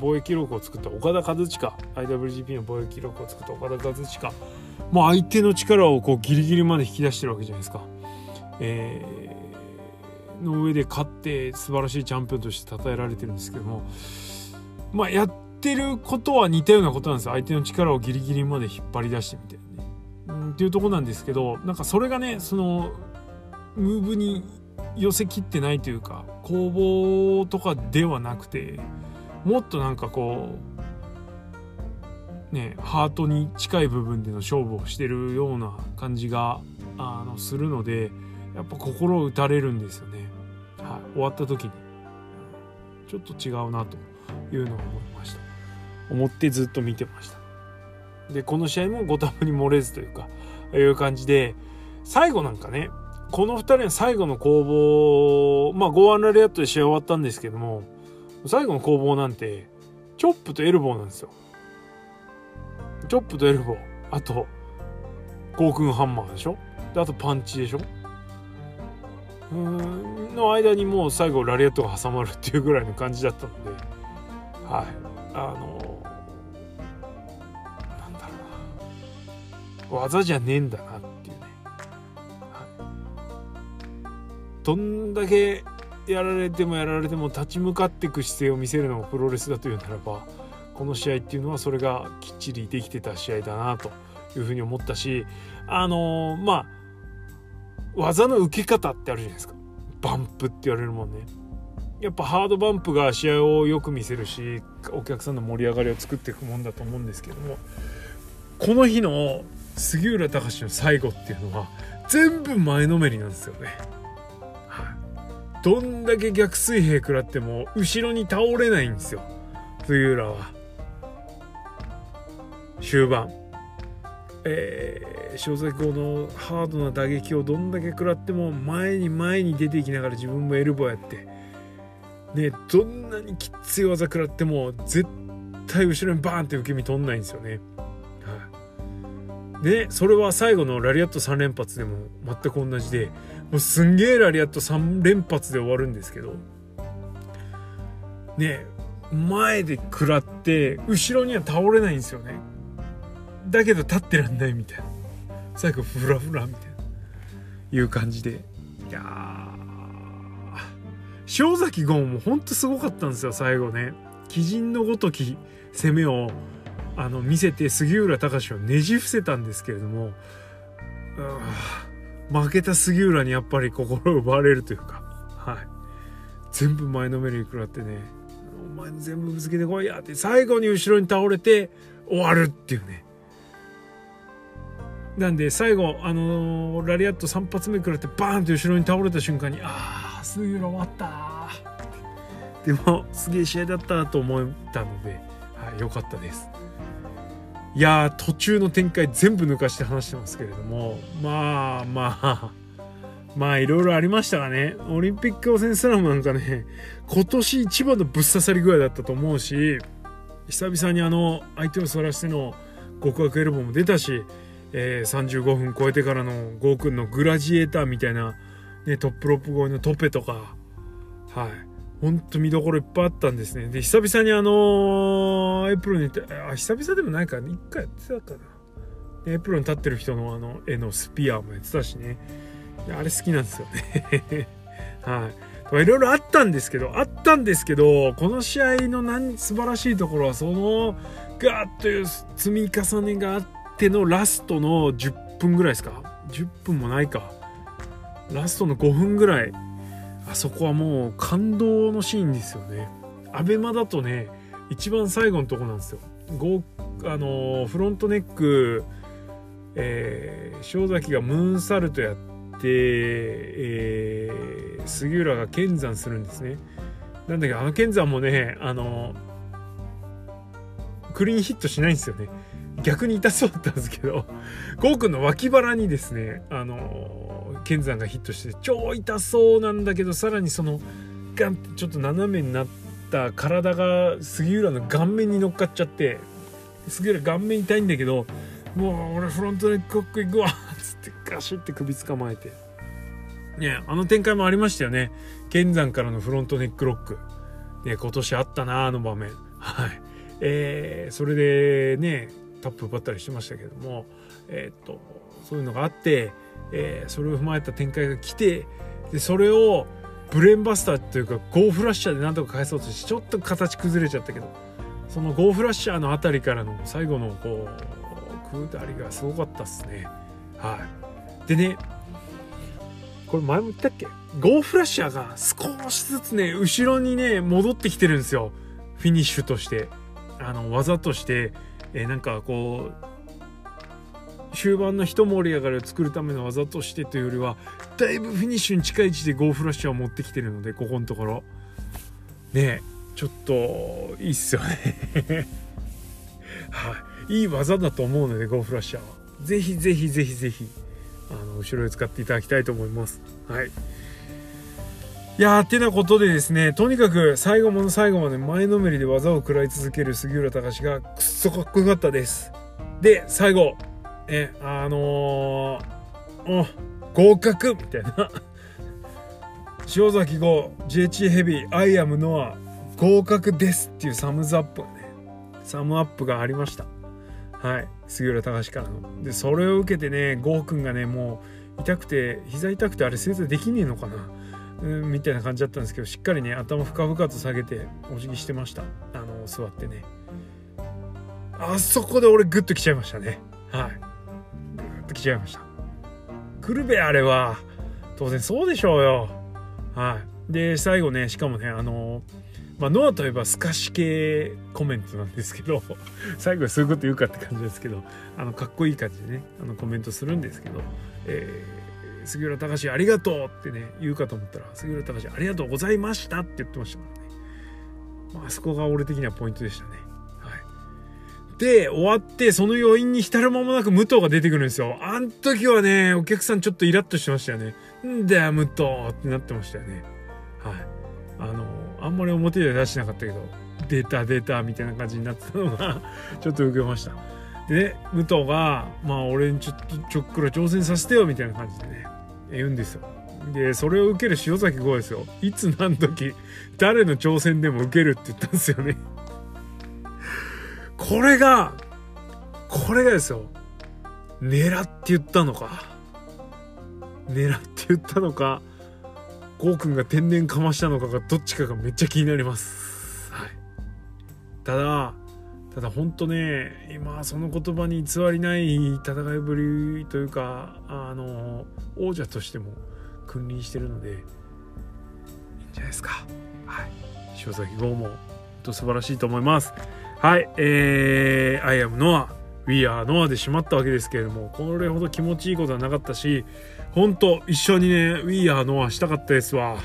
防衛記録を作った岡田和親 IWGP の防衛記録を作った岡田和親もう相手の力をこうギリギリまで引き出してるわけじゃないですか。えー、の上で勝って素晴らしいチャンピオンとして称えられてるんですけどもまあやってることは似たようなことなんですよ相手の力をギリギリまで引っ張り出してみたいなね。うん、っていうとこなんですけどなんかそれがねそのムーブに寄せきってないというか攻防とかではなくてもっとなんかこうねハートに近い部分での勝負をしてるような感じがあのするのでやっぱ心を打たれるんですよね、はい、終わった時に。ちょっと違うなというのを思いました。思ってずっと見てました。でこの試合もご多分に漏れずというかいう感じで最後なんかねこの2人の最後の攻防まあゴーアンラリアットで試合終わったんですけども最後の攻防なんてチョップとエルボーなんですよ。チョップとエルボー。あとゴークンハンマーでしょ？であとパンチでしょ？うんの間にもう最後ラリアットが挟まるっていうぐらいの感じだったのではい。あの技じゃねえんだなっていうね、はい、どんだけやられてもやられても立ち向かっていく姿勢を見せるのがプロレスだというならばこの試合っていうのはそれがきっちりできてた試合だなというふうに思ったしあのー、まあ技の受け方ってあるじゃないですか。バンプって言われるもんね。やっぱハードバンプが試合をよく見せるしお客さんの盛り上がりを作っていくもんだと思うんですけどもこの日の杉浦隆の最後っていうのは全部前のめりなんですよね。どんだけ逆水平食らっても後ろに倒れないんですよ。冬浦は。終盤。えー、小崎後のハードな打撃をどんだけ食らっても前に前に出ていきながら自分もエルボーやって。ねどんなにきつい技食らっても絶対後ろにバーンって受け身取んないんですよね。でそれは最後のラリアット3連発でも全く同じでもうすんげえラリアット3連発で終わるんですけどね前で食らって後ろには倒れないんですよね。だけど立ってらんないみたいな。最後フラフラみたいな。いう感じで。いや塩崎ゴンもほんとすごかったんですよ最後ね。鬼人のごとき攻めをあの見せて杉浦隆をねじ伏せたんですけれども負けた杉浦にやっぱり心奪われるというかはい。全部前のめりに食らってねお前全部ぶつけてこいやって最後に後ろに倒れて終わるっていうね。なんで最後あのー、ラリアット3発目食らってバーンと後ろに倒れた瞬間にああ杉浦終わったでもすげえ試合だったと思ったので、はい、よかったです。いや途中の展開全部抜かして話してますけれども。まあまあまあいろいろありましたがね。オリンピック予選スラムなんかね今年一番のぶっ刺さり具合だったと思うし久々にあの相手をそらしての極悪エルボーも出たし、えー、35分超えてからのゴーくんのグラジエーターみたいな、ね、トップロップ越えのトペとかはい。ほんと見どころいっぱいあったんですね。で、久々にあのー、エプロンに、あ、久々でもないか、一回やってたかな。エプロンに立ってる人のあの絵のスピアもやってたしね。あれ好きなんですよね。はい。いろいろあったんですけど、あったんですけど、この試合の何素晴らしいところは、そのガーッという積み重ねがあってのラストの10分ぐらいですか ?10 分もないか。ラストの5分ぐらいあそこはもう感動のシーンですよね。アベマだとね一番最後のとこなんですよ。あのフロントネック、えー、塩崎がムーンサルトやって、えー、杉浦が剣山するんですね。なんだけどあの剣山もねあのクリーンヒットしないんですよね。逆に痛そうだったんですけど、ゴーくんの脇腹にですね、あの、剣山がヒットして超痛そうなんだけど、さらにその、ガンってちょっと斜めになった体が杉浦の顔面に乗っかっちゃって、杉浦顔面痛いんだけど、もう俺フロントネックコック行くわっつってガシって首捕まえて。ねあの展開もありましたよね。剣山からのフロントネックロック。ね今年あったなあの場面。はい。えー、それでね、タップ奪ったりしてましたけども、えー、っとそういうのがあって、えー、それを踏まえた展開が来てでそれをブレーンバスターというかゴーフラッシャーでなんとか返そうとしてちょっと形崩れちゃったけどそのゴーフラッシャーの辺りからの最後のこう下りがすごかったっすね。はい、でねこれ前も言ったっけ？ゴーフラッシャーが少しずつね後ろにね戻ってきてるんですよ。フィニッシュとして。あの技として。えー、なんかこう終盤の一盛り上がりを作るための技としてというよりはだいぶフィニッシュに近い位置でゴーフラッシュを持ってきてるのでここのところ。ねえちょっといいっすよね。はい、いい技だと思うのでゴーフラッシャーは。ぜひぜひぜひぜひあの後ろで使っていただきたいと思います。はい。いやーてなことでですねとにかく最後もの最後まで前のめりで技を食らい続ける杉浦隆がくっそかっこよかったです。で最後。えあのー、合格みたいな。塩崎号 JH ヘビーアイアムノア合格ですっていうサムズアップがね。サムアップがありました。はい。杉浦隆からの。でそれを受けてね郷くんがねもう痛くて膝痛くてあれ正座できねえのかな？みたいな感じだったんですけどしっかりね頭深々と下げてお辞儀してました。あの座ってね。あそこで俺グッと来ちゃいましたね。はい。と来ちゃいました。来るべあれは当然そうでしょうよ。はい。で最後ねしかもねあのまあ、ノアといえば透かし系コメントなんですけど 最後はそういうこと言うかって感じですけどあのかっこいい感じでねあのコメントするんですけど、えー杉浦隆ありがとうってね言うかと思ったら杉浦隆ありがとうございましたって言ってましたからね、まあ、そこが俺的にはポイントでしたね。で終わってその余韻に浸る間もなく武藤が出てくるんですよ。あん時はねお客さんちょっとイラッとしてましたよね。んだよ武藤ってなってましたよね。はい。あのあんまり表では出してなかったけど出た出たみたいな感じになってたのが ちょっと受けました。で武藤がまあ俺にちょっとちょっくら挑戦させてよみたいな感じでね言うんですよ。でそれを受ける塩崎豪ですよ。いつ何時誰の挑戦でも受けるって言ったんですよね。これがこれがですよ。狙って言ったのか。狙って言ったのか。ゴーくんが天然かましたのかがどっちかがめっちゃ気になります。はい。ただただ本当ね今その言葉に偽りない戦いぶりというかあの王者としても君臨してるのでいいんじゃないですか。はい。塩崎豪もと素晴らしいと思います。はいえー、I am Noah. We are Noah でしまったわけですけれどもこれほど気持ちいいことはなかったし本当一緒にね We are Noah したかったですわ。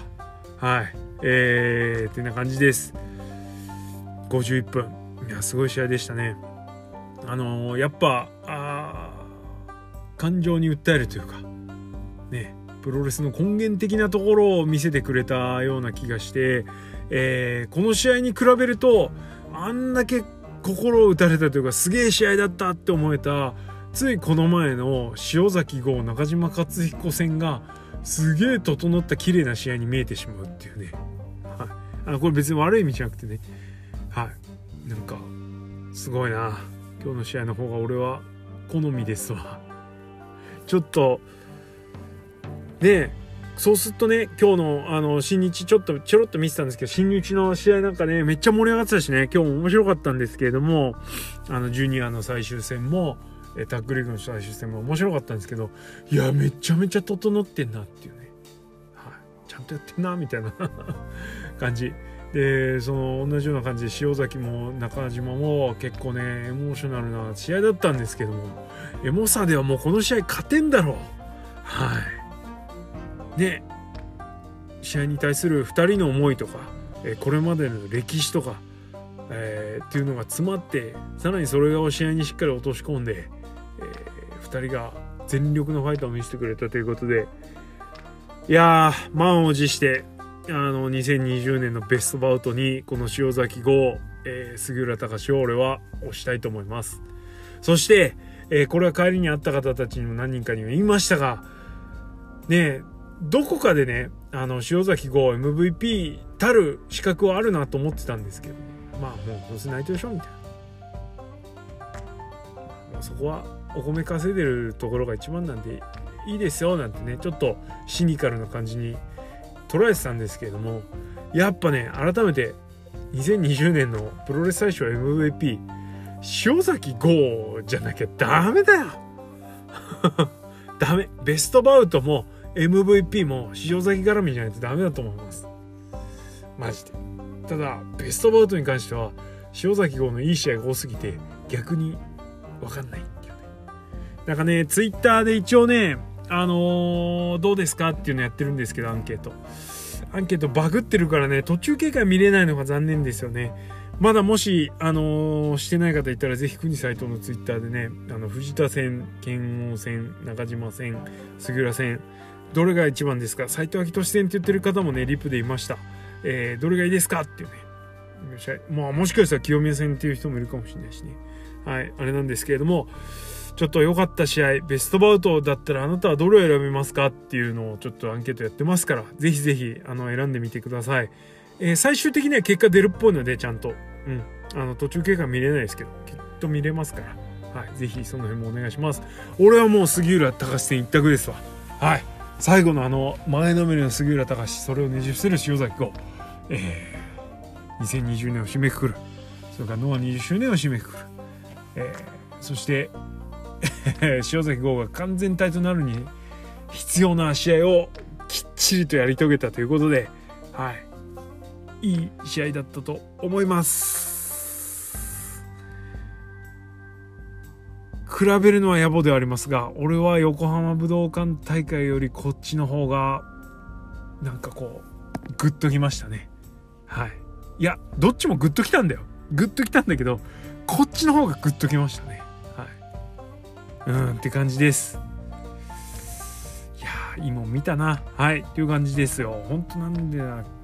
はいえー、ってな感じです。51分。いやすごい試合でしたね。あのー、やっぱあ感情に訴えるというかねプロレスの根源的なところを見せてくれたような気がして、えー、この試合に比べるとあんだけ心を打たれたというかすげえ試合だったって思えたついこの前の塩崎号中島克彦戦がすげえ整った綺麗な試合に見えてしまうっていうね、はい、あのこれ別に悪い意味じゃなくてね。はい。なんかすごいな。今日の試合の方が俺は好みですわ。ちょっとねえ。そうするとね今日のあの新日ちょっとちょろっと見てたんですけど新日の試合なんかねめっちゃ盛り上がってたしね今日も面白かったんですけれどもあのジュニアの最終戦もタッグリーグの最終戦も面白かったんですけどいやめちゃめちゃ整ってんなっていうね、はい、ちゃんとやってんなみたいな 感じ。でその同じような感じで塩崎も中島も結構ねエモーショナルな試合だったんですけどもエモさではもうこの試合勝てんだろう。はい。で試合に対する2人の思いとかこれまでの歴史とか、えー、っていうのが詰まってさらにそれを試合にしっかり落とし込んで、えー、2人が全力のファイトを見せてくれたということでいやー満を持してあの2020年のベストバウトにこの塩崎号、えー、杉浦隆を俺は推したいと思います。そして、えー、これは帰りに会った方たちにも何人かには言いましたがねどこかでねあの塩崎号 MVP たる資格はあるなと思ってたんですけどまあもうどうせ内藤でしょみたいな、まあ、そこはお米稼いでるところが一番なんでいいですよなんてねちょっとシニカルな感じに捉えてたんですけれどもやっぱね改めて2020年のプロレス大賞 MVP 塩崎豪じゃなきゃダメだよ。ダメ。ベストバウトも MVP も塩崎絡みじゃないとダメだと思いますマジでただベストバウトに関しては塩崎豪のいい試合が多すぎて逆に分かんないっていうねなんかねツイッターで一応ねあのー、どうですかっていうのやってるんですけど、アンケート。アンケートバグってるからね、途中経過見れないのが残念ですよね。まだもし、あのー、してない方いたら、ぜひ、国斎藤のツイッターでね、あの、藤田戦、剣王戦、中島戦、杉浦戦、どれが一番ですか？斎藤明俊戦って言ってる方もね、リプでいました。えー、どれがいいですか？っていうね。まあ、もしかしたら清宮戦っていう人もいるかもしれないしね。はい、あれなんですけれども、ちょっと良かった試合、ベストバウトだったらあなたはどれを選びますか？っていうのをちょっとアンケートやってますから、ぜひぜひあの選んでみてください。えー、最終的には結果出るっぽいので、ちゃんと。うん。あの、途中経過見れないですけど、きっと見れますから。はい。ぜひその辺もお願いします。俺はもう杉浦隆戦一択ですわ。はい。最後のあの、前のめりの杉浦隆、それをねじ伏せる塩崎号。えー、2020年を締めくくる。それからノア20周年を締めくくる。えー、そして、塩崎豪が完全体となるに必要な試合をきっちりとやり遂げたということで、はい、いい試合だったと思います。比べるのは野暮ではありますが、俺は横浜武道館大会よりこっちの方が、なんかこう、グッときましたね。はい。いや、どっちもグッときたんだよ。グッときたんだけど、こっちの方がグッときましたねはい。うんって感じですいやーいいもん見たなはいっていう感じですよほんとなんで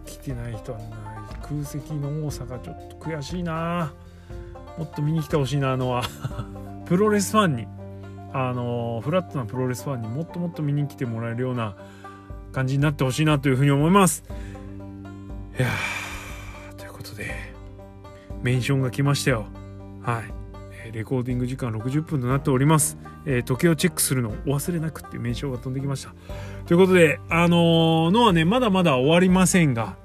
来てない人はない空席の多さがちょっと悔しいなもっと見に来てほしいなあのはプロレスファンにあのフラットなプロレスファンにもっともっと見に来てもらえるような感じになってほしいなというふうに思います。いやということでメンションが来ましたよ。はい。レコーディング時間60分となっております、えー、時計をチェックするのをお忘れなくっていう名称が飛んできました。ということであのー、のはねまだまだ終わりませんが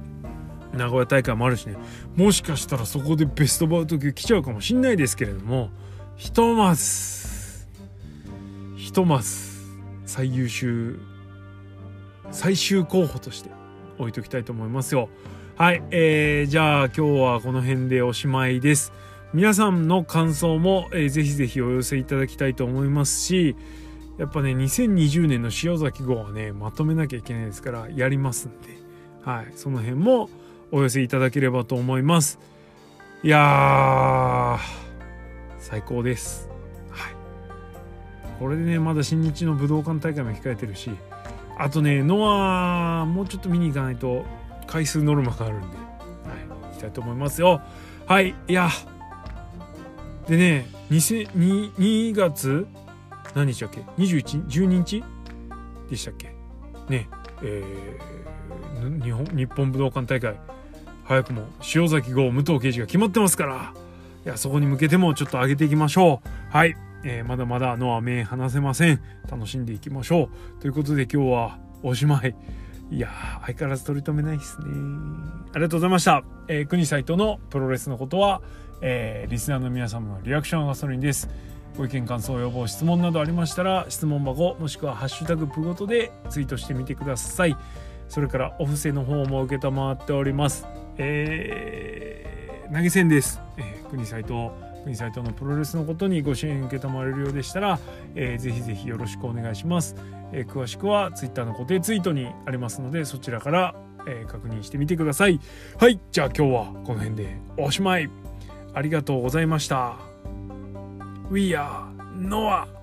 名古屋大会もあるしねもしかしたらそこでベストバウト級来ちゃうかもしんないですけれどもひとまずひとまず最優秀最終候補として置いときたいと思いますよ。はい、えー、じゃあ今日はこの辺でおしまいです。皆さんの感想も、えー、ぜひぜひお寄せいただきたいと思いますしやっぱね2020年の塩崎号はねまとめなきゃいけないですからやりますんで、はい、その辺もお寄せいただければと思います。いや最高です。はい。これでねまだ新日の武道館大会も控えてるしあとねノアもうちょっと見に行かないと回数ノルマがあるんで、はい、行きたいと思いますよ。はいいや。でね 2, 2月何日だっけ？2112日でしたっけ？ねえー、日本日本武道館大会。早くも塩崎号武藤刑事が決まってますから。いやそこに向けてもちょっと上げていきましょう。はい、えー、まだまだノア目離せません。楽しんでいきましょう。ということで今日はおしまい。いや相変わらず取り留めないですね。ありがとうございました、えー、国サイトのプロレスのことは、えー、リスナーの皆様のリアクションガソリンです。ご意見感想要望質問などありましたら質問箱もしくは「ハッシュタグプごと」でツイートしてみてください。それからお布施の方も承っております。えー、投げ銭です、えー、国斎藤国斎藤のプロレスのことにご支援承れるようでしたら、えー、ぜひぜひよろしくお願いします、えー、詳しくは Twitter の固定ツイートにありますのでそちらから、えー、確認してみてください。はいじゃあ今日はこの辺でおしまい。ありがとうございました。We are Noah